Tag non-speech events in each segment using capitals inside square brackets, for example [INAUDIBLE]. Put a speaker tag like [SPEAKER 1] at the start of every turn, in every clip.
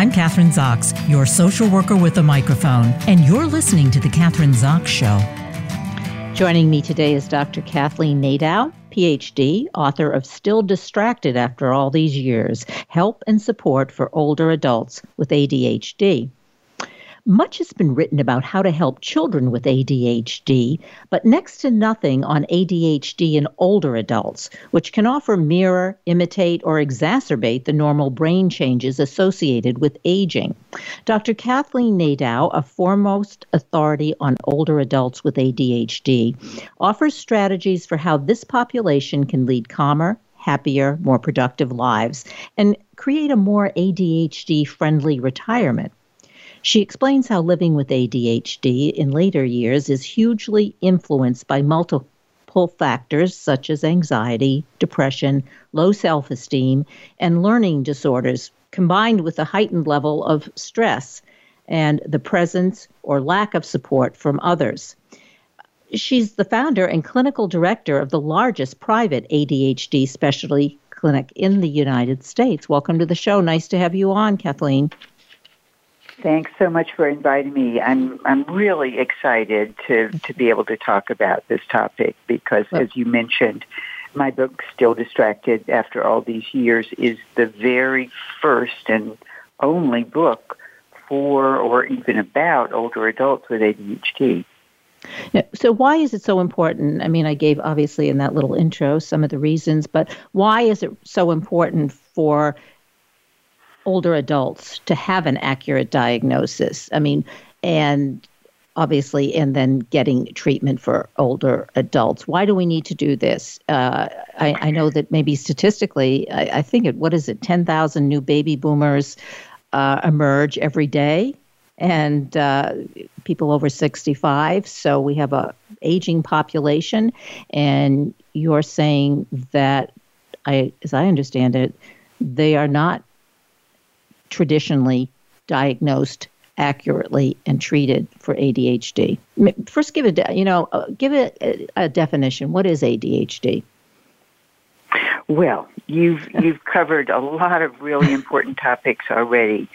[SPEAKER 1] I'm Kathryn Zox, your social worker with a microphone, and you're listening to The Kathryn Zox Show.
[SPEAKER 2] Joining me today is Dr. Kathleen Nadeau, PhD, author of Still Distracted After All These Years Help and Support for Older Adults with ADHD. Much has been written about how to help children with ADHD, but next to nothing on ADHD in older adults, which can offer mirror, imitate, or exacerbate the normal brain changes associated with aging. Dr. Kathleen Nadeau, a foremost authority on older adults with ADHD, offers strategies for how this population can lead calmer, happier, more productive lives and create a more ADHD friendly retirement. She explains how living with ADHD in later years is hugely influenced by multiple factors such as anxiety, depression, low self esteem, and learning disorders, combined with a heightened level of stress and the presence or lack of support from others. She's the founder and clinical director of the largest private ADHD specialty clinic in the United States. Welcome to the show. Nice to have you on, Kathleen.
[SPEAKER 3] Thanks so much for inviting me. I'm I'm really excited to to be able to talk about this topic because, well, as you mentioned, my book "Still Distracted After All These Years" is the very first and only book for or even about older adults with ADHD.
[SPEAKER 2] So, why is it so important? I mean, I gave obviously in that little intro some of the reasons, but why is it so important for older adults to have an accurate diagnosis. I mean, and obviously, and then getting treatment for older adults. Why do we need to do this? Uh, I, I, know that maybe statistically, I, I think it, what is it, 10,000 new baby boomers uh, emerge every day. And uh, people over 65. So we have a aging population. And you're saying that, I, as I understand it, they are not traditionally diagnosed accurately and treated for ADHD. First, give it you know uh, give it a, a definition. What is ADHD?
[SPEAKER 3] Well, you've you've covered a lot of really important topics already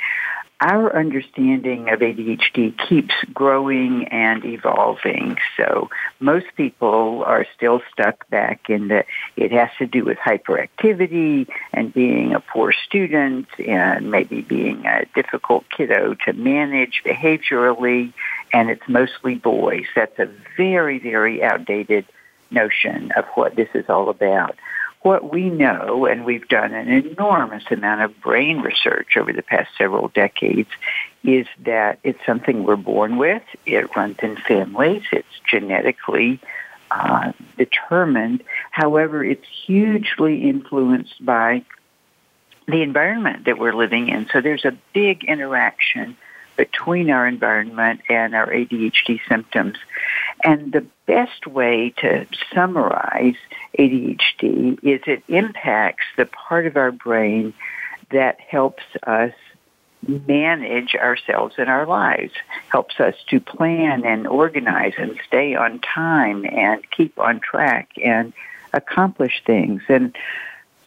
[SPEAKER 3] our understanding of ADHD keeps growing and evolving. So most people are still stuck back in that it has to do with hyperactivity and being a poor student and maybe being a difficult kiddo to manage behaviorally and it's mostly boys. That's a very, very outdated notion of what this is all about what we know, and we've done an enormous amount of brain research over the past several decades, is that it's something we're born with. It runs in families. It's genetically uh, determined. However, it's hugely influenced by the environment that we're living in. So there's a big interaction between our environment and our ADHD symptoms. And the best way to summarize ADHD is it impacts the part of our brain that helps us manage ourselves and our lives, helps us to plan and organize and stay on time and keep on track and accomplish things. And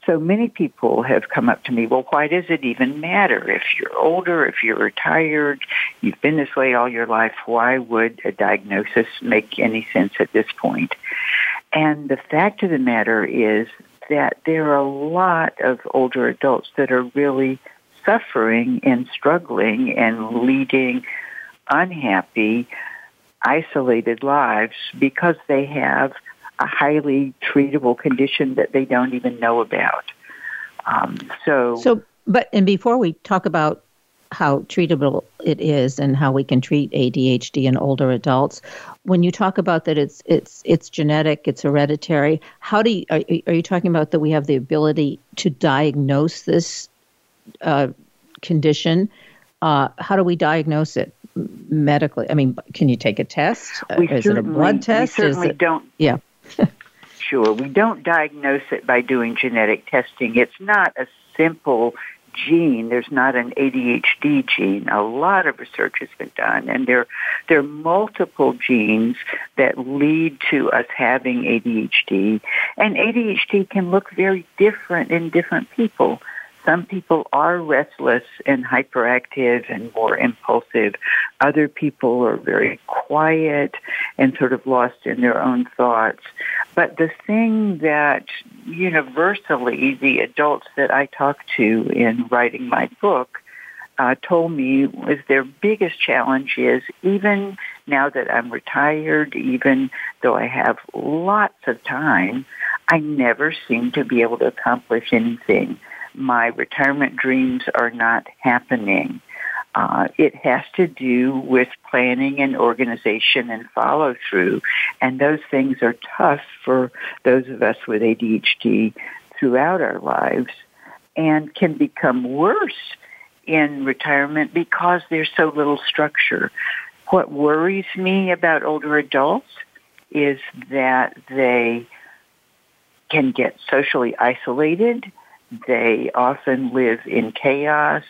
[SPEAKER 3] so many people have come up to me, well, why does it even matter? If you're older, if you're retired, you've been this way all your life, why would a diagnosis make any sense at this point? And the fact of the matter is that there are a lot of older adults that are really suffering and struggling and leading unhappy, isolated lives because they have a highly treatable condition that they don't even know about. Um, so,
[SPEAKER 2] so, but and before we talk about how treatable it is and how we can treat ADHD in older adults, when you talk about that it's it's it's genetic, it's hereditary. How do you are, are you talking about that we have the ability to diagnose this uh, condition? Uh, how do we diagnose it medically? I mean, can you take a test?
[SPEAKER 3] We is it a blood test? We certainly
[SPEAKER 2] it,
[SPEAKER 3] don't.
[SPEAKER 2] Yeah. [LAUGHS]
[SPEAKER 3] sure. We don't diagnose it by doing genetic testing. It's not a simple gene. There's not an ADHD gene. A lot of research has been done, and there there are multiple genes that lead to us having ADHD. And ADHD can look very different in different people. Some people are restless and hyperactive and more impulsive. Other people are very quiet and sort of lost in their own thoughts. But the thing that universally the adults that I talk to in writing my book uh, told me was their biggest challenge is even now that I'm retired, even though I have lots of time, I never seem to be able to accomplish anything. My retirement dreams are not happening. Uh, it has to do with planning and organization and follow through. And those things are tough for those of us with ADHD throughout our lives and can become worse in retirement because there's so little structure. What worries me about older adults is that they can get socially isolated. They often live in chaos.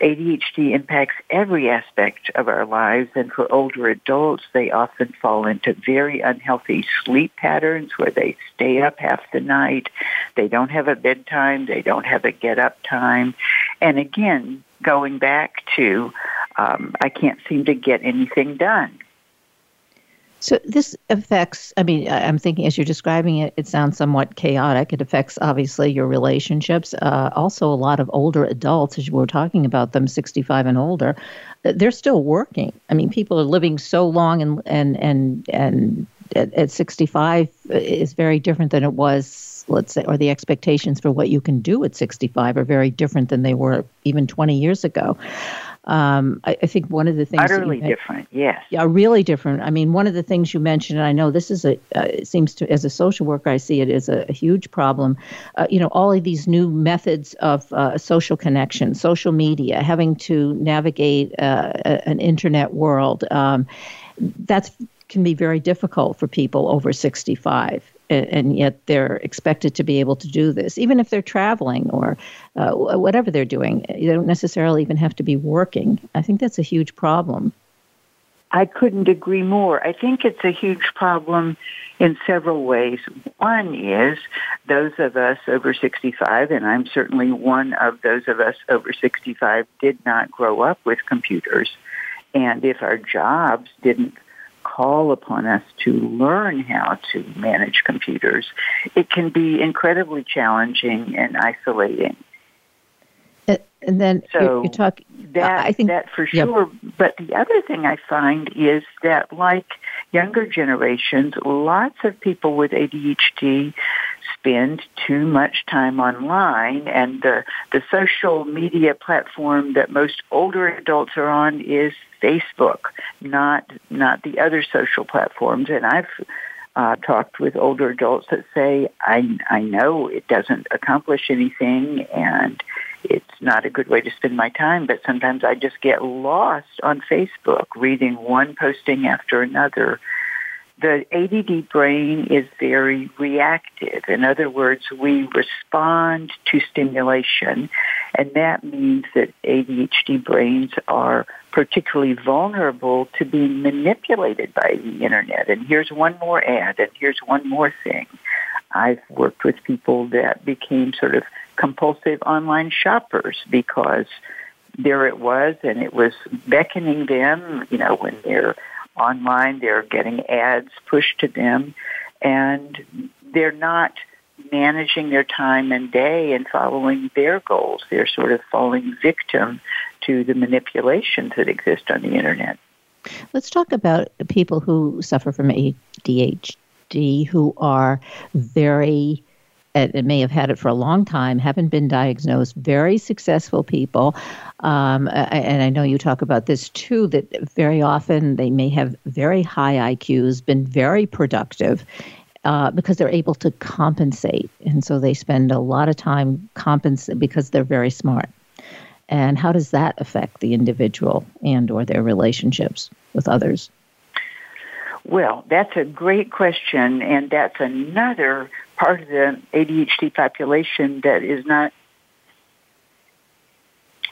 [SPEAKER 3] ADHD impacts every aspect of our lives, and for older adults, they often fall into very unhealthy sleep patterns where they stay up half the night. They don't have a bedtime. They don't have a get up time. And again, going back to, um, I can't seem to get anything done.
[SPEAKER 2] So this affects, I mean, I'm thinking as you're describing it, it sounds somewhat chaotic. It affects obviously your relationships. Uh, also, a lot of older adults, as you were talking about them, 65 and older, uh, they're still working. I mean, people are living so long and, and, and, and at, at 65 is very different than it was, let's say, or the expectations for what you can do at 65 are very different than they were even 20 years ago. Um, I, I, think one of the things
[SPEAKER 3] utterly different, yes,
[SPEAKER 2] yeah, really different. I mean, one of the things you mentioned, and I know this is a, uh, it seems to, as a social worker, I see it as a, a huge problem. Uh, you know, all of these new methods of uh, social connection, social media, having to navigate uh, an internet world. Um, that's can be very difficult for people over 65 and yet they're expected to be able to do this, even if they're traveling or uh, whatever they're doing. They don't necessarily even have to be working. I think that's a huge problem.
[SPEAKER 3] I couldn't agree more. I think it's a huge problem in several ways. One is those of us over 65, and I'm certainly one of those of us over 65, did not grow up with computers. And if our jobs didn't call upon us to learn how to manage computers, it can be incredibly challenging and isolating.
[SPEAKER 2] And then
[SPEAKER 3] so
[SPEAKER 2] you talk
[SPEAKER 3] that
[SPEAKER 2] I think
[SPEAKER 3] that for sure. But the other thing I find is that, like younger generations, lots of people with ADHD spend too much time online, and the the social media platform that most older adults are on is Facebook, not not the other social platforms. And I've uh, talked with older adults that say, I I know it doesn't accomplish anything, and it's not a good way to spend my time, but sometimes I just get lost on Facebook reading one posting after another the ADD brain is very reactive. In other words, we respond to stimulation, and that means that ADHD brains are particularly vulnerable to being manipulated by the internet. And here's one more ad, and here's one more thing. I've worked with people that became sort of compulsive online shoppers because there it was, and it was beckoning them, you know, when they're online. They're getting ads pushed to them, and they're not managing their time and day and following their goals. They're sort of falling victim to the manipulations that exist on the internet.
[SPEAKER 2] Let's talk about people who suffer from ADHD who are very and may have had it for a long time, haven't been diagnosed, very successful people. Um, and I know you talk about this too, that very often they may have very high IQs, been very productive. Uh, because they're able to compensate, and so they spend a lot of time compensate because they're very smart. And how does that affect the individual and or their relationships with others?
[SPEAKER 3] Well, that's a great question, and that's another part of the ADHD population that is not,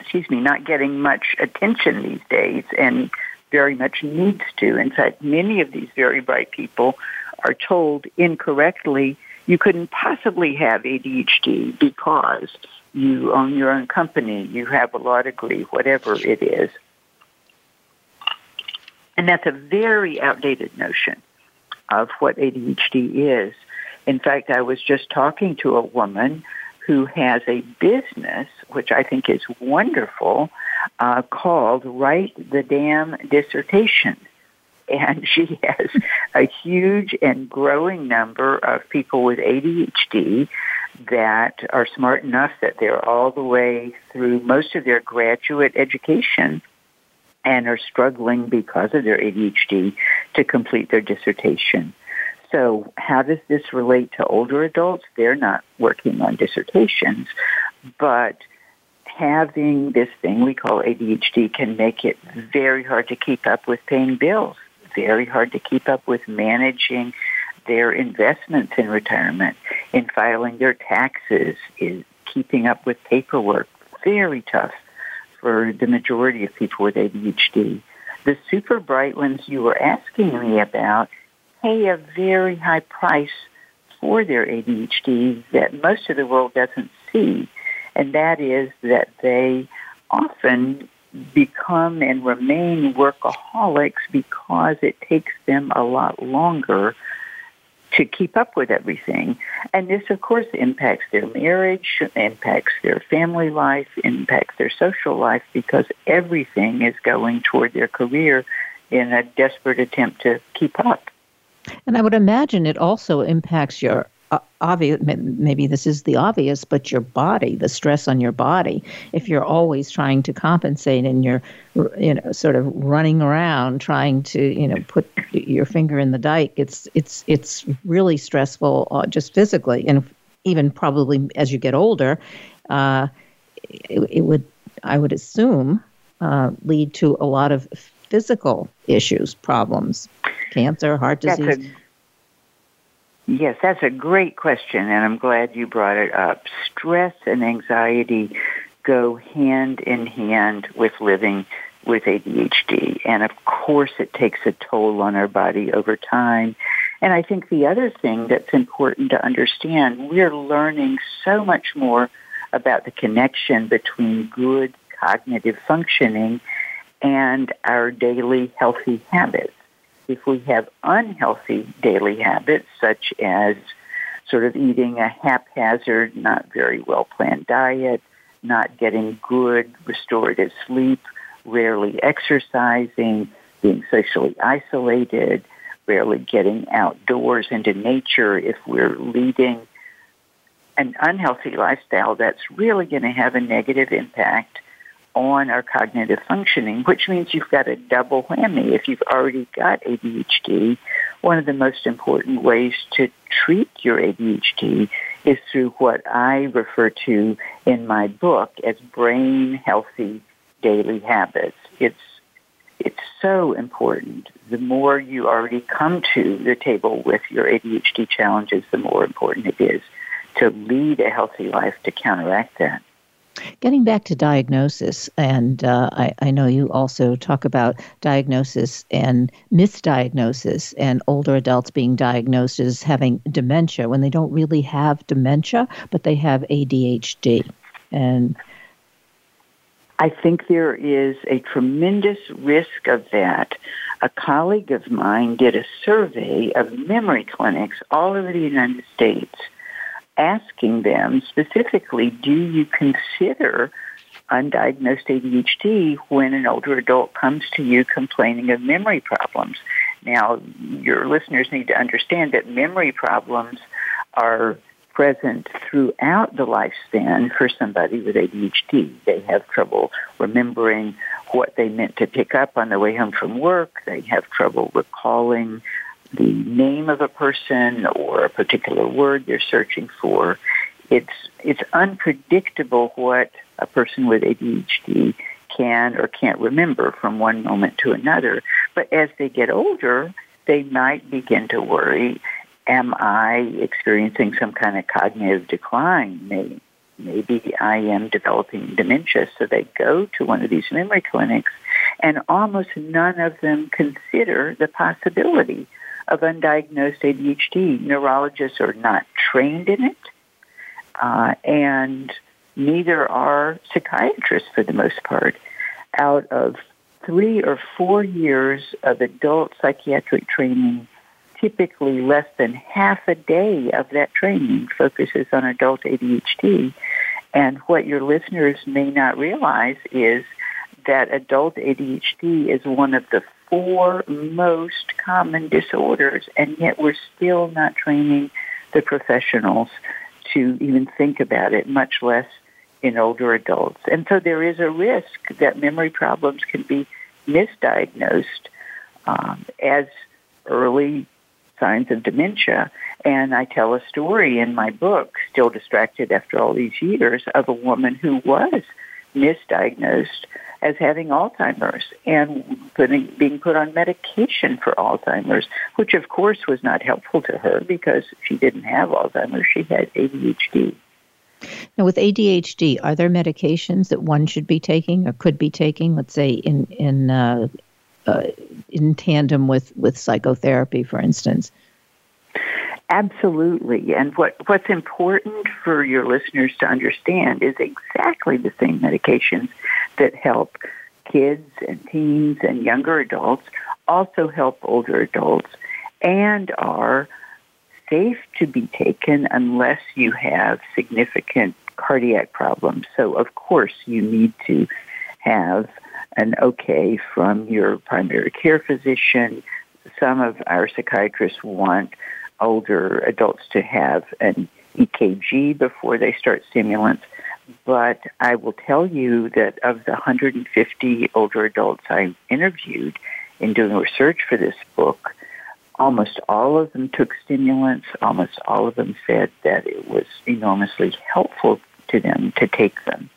[SPEAKER 3] excuse me, not getting much attention these days and very much needs to. In fact, many of these very bright people are told incorrectly you couldn't possibly have ADHD because you own your own company, you have a law degree, whatever it is. And that's a very outdated notion of what ADHD is. In fact, I was just talking to a woman who has a business, which I think is wonderful, uh, called Write the Damn Dissertation. And she [LAUGHS] has a huge and growing number of people with ADHD that are smart enough that they're all the way through most of their graduate education and are struggling because of their ADHD to complete their dissertation. So how does this relate to older adults? They're not working on dissertations, but having this thing we call ADHD can make it very hard to keep up with paying bills, very hard to keep up with managing their investments in retirement, in filing their taxes, in keeping up with paperwork. Very tough for the majority of people with ADHD. The super bright ones you were asking me about pay a very high price for their ADHD that most of the world doesn't see, and that is that they often become and remain workaholics because it takes them a lot longer to keep up with everything. And this, of course, impacts their marriage, impacts their family life, impacts their social life because everything is going toward their career in a desperate attempt to keep up.
[SPEAKER 2] And I would imagine it also impacts your uh, obvious maybe this is the obvious but your body the stress on your body. If you're always trying to compensate and you're you know sort of running around trying to you know put your finger in the dike it's it's it's really stressful uh, just physically. And even probably as you get older uh, it, it, would i would assume uh, lead to a lot of physical issues problems cancer heart disease
[SPEAKER 3] Yes, that's a great question, and I'm glad you brought it up. Stress and anxiety go hand in hand with living with ADHD, and of course it takes a toll on our body over time. And I think the other thing that's important to understand, we're learning so much more about the connection between good cognitive functioning and our daily healthy habits if we have unhealthy daily habits, such as sort of eating a haphazard, not very well planned diet, not getting good restorative sleep, rarely exercising, being socially isolated, rarely getting outdoors into nature, if we're leading an unhealthy lifestyle, that's really going to have a negative impact on our cognitive functioning, which means you've got a double whammy. If you've already got ADHD, one of the most important ways to treat your ADHD is through what I refer to in my book as brain healthy daily habits. It's it's so important. The more you already come to the table with your ADHD challenges, the more important it is to lead a healthy life to counteract that.
[SPEAKER 2] Getting back to diagnosis, and uh, I, I, know you also talk about diagnosis and misdiagnosis, and older adults being diagnosed as having dementia when they don't really have dementia, but they have ADHD. And
[SPEAKER 3] I think there is a tremendous risk of that. A colleague of mine did a survey of memory clinics all over the United States asking them specifically, do you consider undiagnosed ADHD when an older adult comes to you complaining of memory problems? Now, your listeners need to understand that memory problems are present throughout the lifespan for somebody with ADHD. They have trouble remembering what they meant to pick up on the way home from work. They have trouble recalling the name of a person or a particular word they're searching for. It's it's unpredictable what a person with ADHD can or can't remember from one moment to another. But as they get older, they might begin to worry, am I experiencing some kind of cognitive decline? Maybe, maybe I am developing dementia. So they go to one of these memory clinics and almost none of them consider the possibility of undiagnosed ADHD. Neurologists are not trained in it, uh, and neither are psychiatrists for the most part. Out of three or four years of adult psychiatric training, typically less than half a day of that training focuses on adult ADHD. And what your listeners may not realize is that adult ADHD is one of the four most common disorders, and yet we're still not training the professionals to even think about it, much less in older adults. And so there is a risk that memory problems can be misdiagnosed um, as early signs of dementia. And I tell a story in my book, Still Distracted After All These Years, of a woman who was misdiagnosed as having Alzheimer's and putting, being put on medication for Alzheimer's, which of course was not helpful to her because she didn't have Alzheimer's, she had ADHD.
[SPEAKER 2] Now, with ADHD, are there medications that one should be taking or could be taking, let's say, in in uh, uh, in tandem with with psychotherapy, for instance?
[SPEAKER 3] Absolutely. And what, what's important for your listeners to understand is exactly the same medications that help kids and teens and younger adults also help older adults and are safe to be taken unless you have significant cardiac problems. So, of course, you need to have an okay from your primary care physician. Some of our psychiatrists want older adults to have an EKG before they start stimulants. But I will tell you that of the 150 older adults I interviewed in doing research for this book, almost all of them took stimulants. Almost all of them said that it was enormously helpful to them to take them.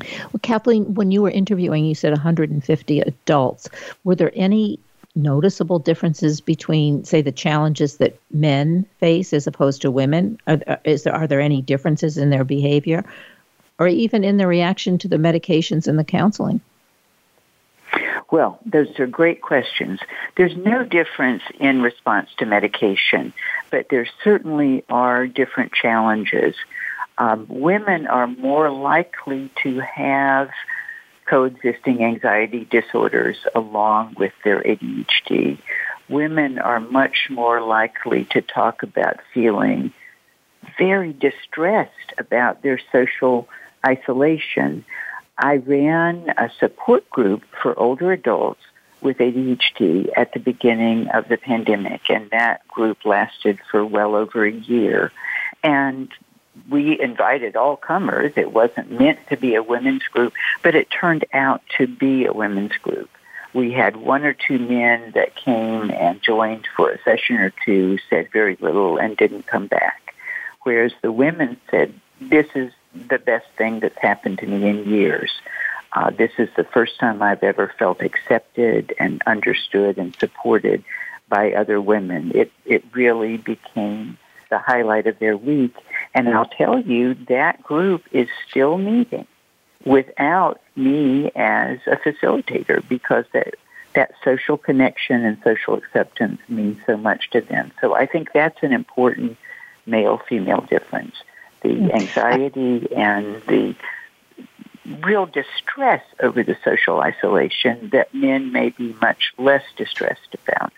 [SPEAKER 2] Well, Kathleen, when you were interviewing, you said 150 adults. Were there any noticeable differences between, say, the challenges that men face as opposed to women? Are, is there, are there any differences in their behavior or even in their reaction to the medications and the counseling?
[SPEAKER 3] Well, those are great questions. There's no difference in response to medication, but there certainly are different challenges. Um, women are more likely to have coexisting anxiety disorders along with their ADHD. Women are much more likely to talk about feeling very distressed about their social isolation. I ran a support group for older adults with ADHD at the beginning of the pandemic, and that group lasted for well over a year. And we invited all comers. It wasn't meant to be a women's group, but it turned out to be a women's group. We had one or two men that came and joined for a session or two, said very little, and didn't come back. Whereas the women said, this is the best thing that's happened to me in years. Uh, this is the first time I've ever felt accepted and understood and supported by other women. It, it really became the highlight of their week. And I'll tell you, that group is still meeting without me as a facilitator because that, that social connection and social acceptance means so much to them. So I think that's an important male-female difference. The mm. anxiety and the real distress over the social isolation that men may be much less distressed about.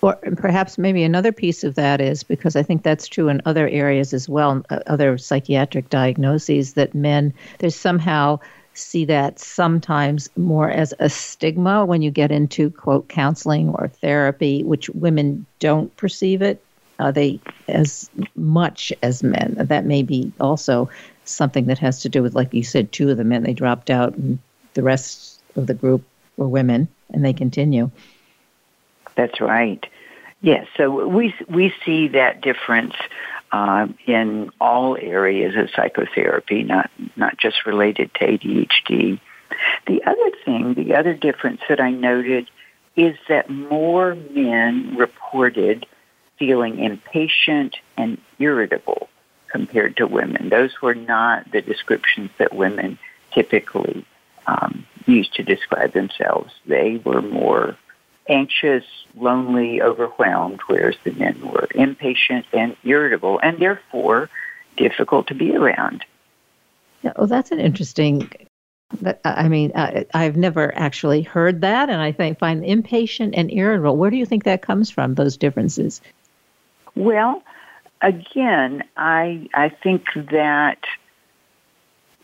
[SPEAKER 2] Or perhaps maybe another piece of that is because I think that's true in other areas as well, uh, other psychiatric diagnoses, that men, there's somehow see that sometimes more as a stigma when you get into quote counseling or therapy, which women don't perceive it. Uh, they as much as men. That may be also something that has to do with, like you said, two of the men they dropped out, and the rest of the group were women, and they continue.
[SPEAKER 3] That's right. Yes, so we we see that difference uh, in all areas of psychotherapy, not not just related to ADHD. The other thing, the other difference that I noted is that more men reported feeling impatient and irritable compared to women. Those were not the descriptions that women typically um, use to describe themselves. They were more anxious, lonely, overwhelmed, whereas the men were impatient and irritable and therefore difficult to be around.
[SPEAKER 2] Oh, that's an interesting. I mean, I, I've never actually heard that, and I think find impatient and irritable. Where do you think that comes from? Those differences.
[SPEAKER 3] Well, again, I I think that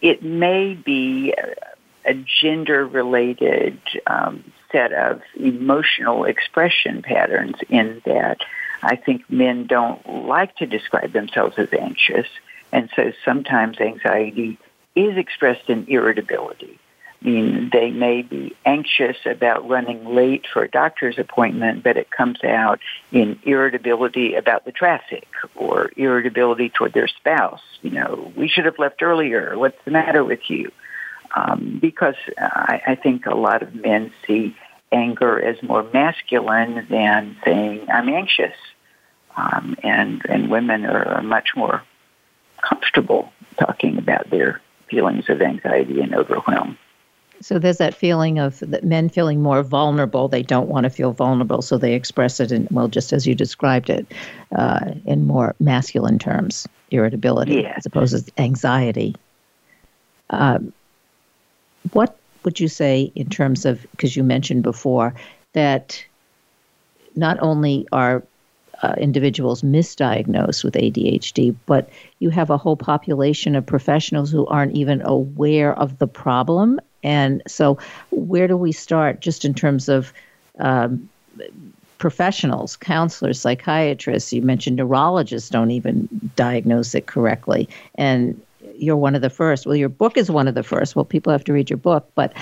[SPEAKER 3] it may be a, a gender related um, set of emotional expression patterns in that I think men don't like to describe themselves as anxious, and so sometimes anxiety is expressed in irritability. I mean, they may be anxious about running late for a doctor's appointment, but it comes out in irritability about the traffic or irritability toward their spouse. You know, we should have left earlier. What's the matter with you? Um, because I, I think a lot of men see anger as more masculine than saying I'm anxious, um, and and women are much more comfortable talking about their feelings of anxiety and overwhelm.
[SPEAKER 2] So there's that feeling of that men feeling more vulnerable. They don't want to feel vulnerable, so they express it in well, just as you described it, uh, in more masculine terms, irritability
[SPEAKER 3] yes.
[SPEAKER 2] as opposed to anxiety. Um, what would you say in terms of because you mentioned before that not only are uh, individuals misdiagnosed with ADHD, but you have a whole population of professionals who aren't even aware of the problem. And so, where do we start just in terms of um, professionals, counselors, psychiatrists? You mentioned neurologists don't even diagnose it correctly. And you're one of the first. Well, your book is one of the first. Well, people have to read your book, but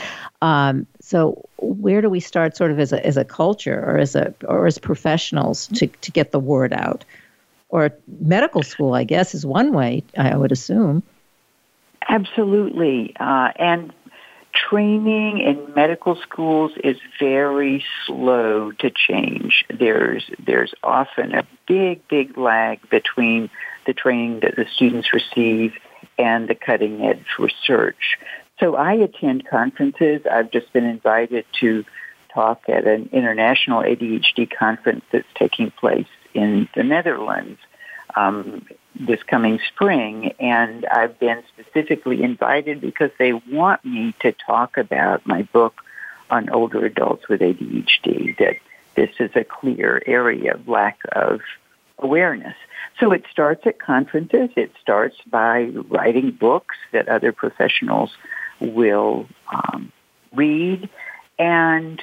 [SPEAKER 2] um, so where do we start, sort of as a as a culture or as a or as professionals to to get the word out? Or medical school, I guess, is one way. I would assume.
[SPEAKER 3] Absolutely, uh, and training in medical schools is very slow to change. There's there's often a big big lag between the training that the students receive and the cutting edge research. So I attend conferences. I've just been invited to talk at an international ADHD conference that's taking place in the Netherlands um, this coming spring. And I've been specifically invited because they want me to talk about my book on older adults with ADHD, that this is a clear area of lack of awareness. So it starts at conferences. It starts by writing books that other professionals will um, read. And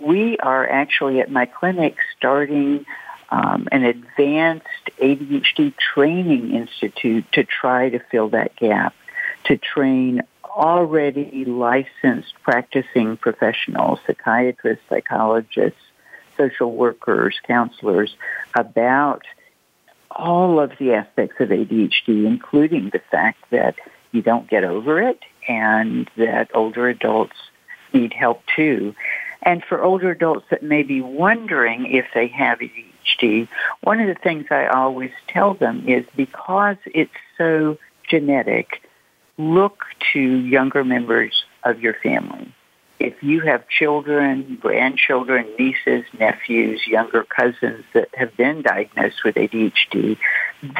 [SPEAKER 3] we are actually at my clinic starting um, an advanced ADHD training institute to try to fill that gap, to train already licensed practicing professionals, psychiatrists, psychologists, social workers, counselors, about all of the aspects of ADHD, including the fact that you don't get over it and that older adults need help too. And for older adults that may be wondering if they have ADHD, one of the things I always tell them is because it's so genetic, look to younger members of your family if you have children, grandchildren, nieces, nephews, younger cousins that have been diagnosed with ADHD,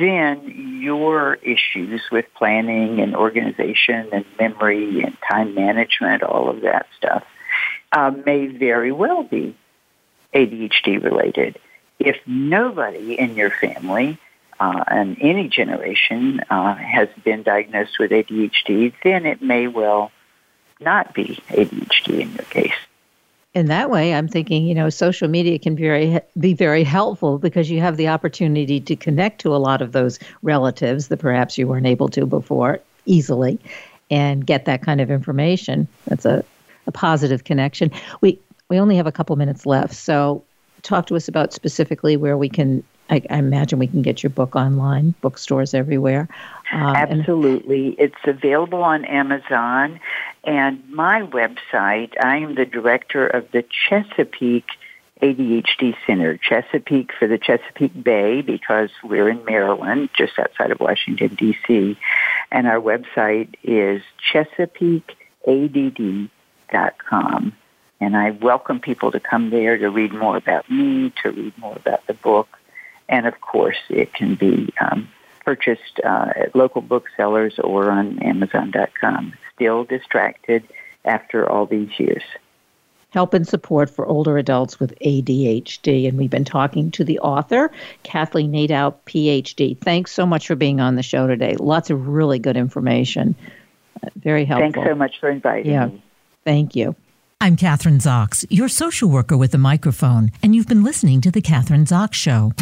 [SPEAKER 3] then your issues with planning and organization and memory and time management, all of that stuff, uh, may very well be ADHD related. If nobody in your family uh, and any generation uh, has been diagnosed with ADHD, then it may well not be ADHD in your case.
[SPEAKER 2] In that way, I'm thinking, you know, social media can be very, be very helpful because you have the opportunity to connect to a lot of those relatives that perhaps you weren't able to before easily and get that kind of information. That's a, a positive connection. We, we only have a couple minutes left. So talk to us about specifically where we can I, I, imagine we can get your book online, bookstores everywhere.
[SPEAKER 3] Um, Absolutely. And- it's available on Amazon. And my website, I am the director of the Chesapeake ADHD Center. Chesapeake for the Chesapeake Bay because we're in Maryland, just outside of Washington, D.C. And our website is chesapeakeadd.com. And I welcome people to come there to read more about me, to read more about the book. And of course, it can be um, purchased uh, at local booksellers or on Amazon.com. Still distracted after all these years.
[SPEAKER 2] Help and support for older adults with ADHD. And we've been talking to the author, Kathleen Nadeau, PhD. Thanks so much for being on the show today. Lots of really good information. Uh, very helpful.
[SPEAKER 3] Thanks so much for inviting
[SPEAKER 2] yeah.
[SPEAKER 3] me.
[SPEAKER 2] Thank you.
[SPEAKER 1] I'm Kathryn Zox, your social worker with a microphone, and you've been listening to The Kathryn Zox Show.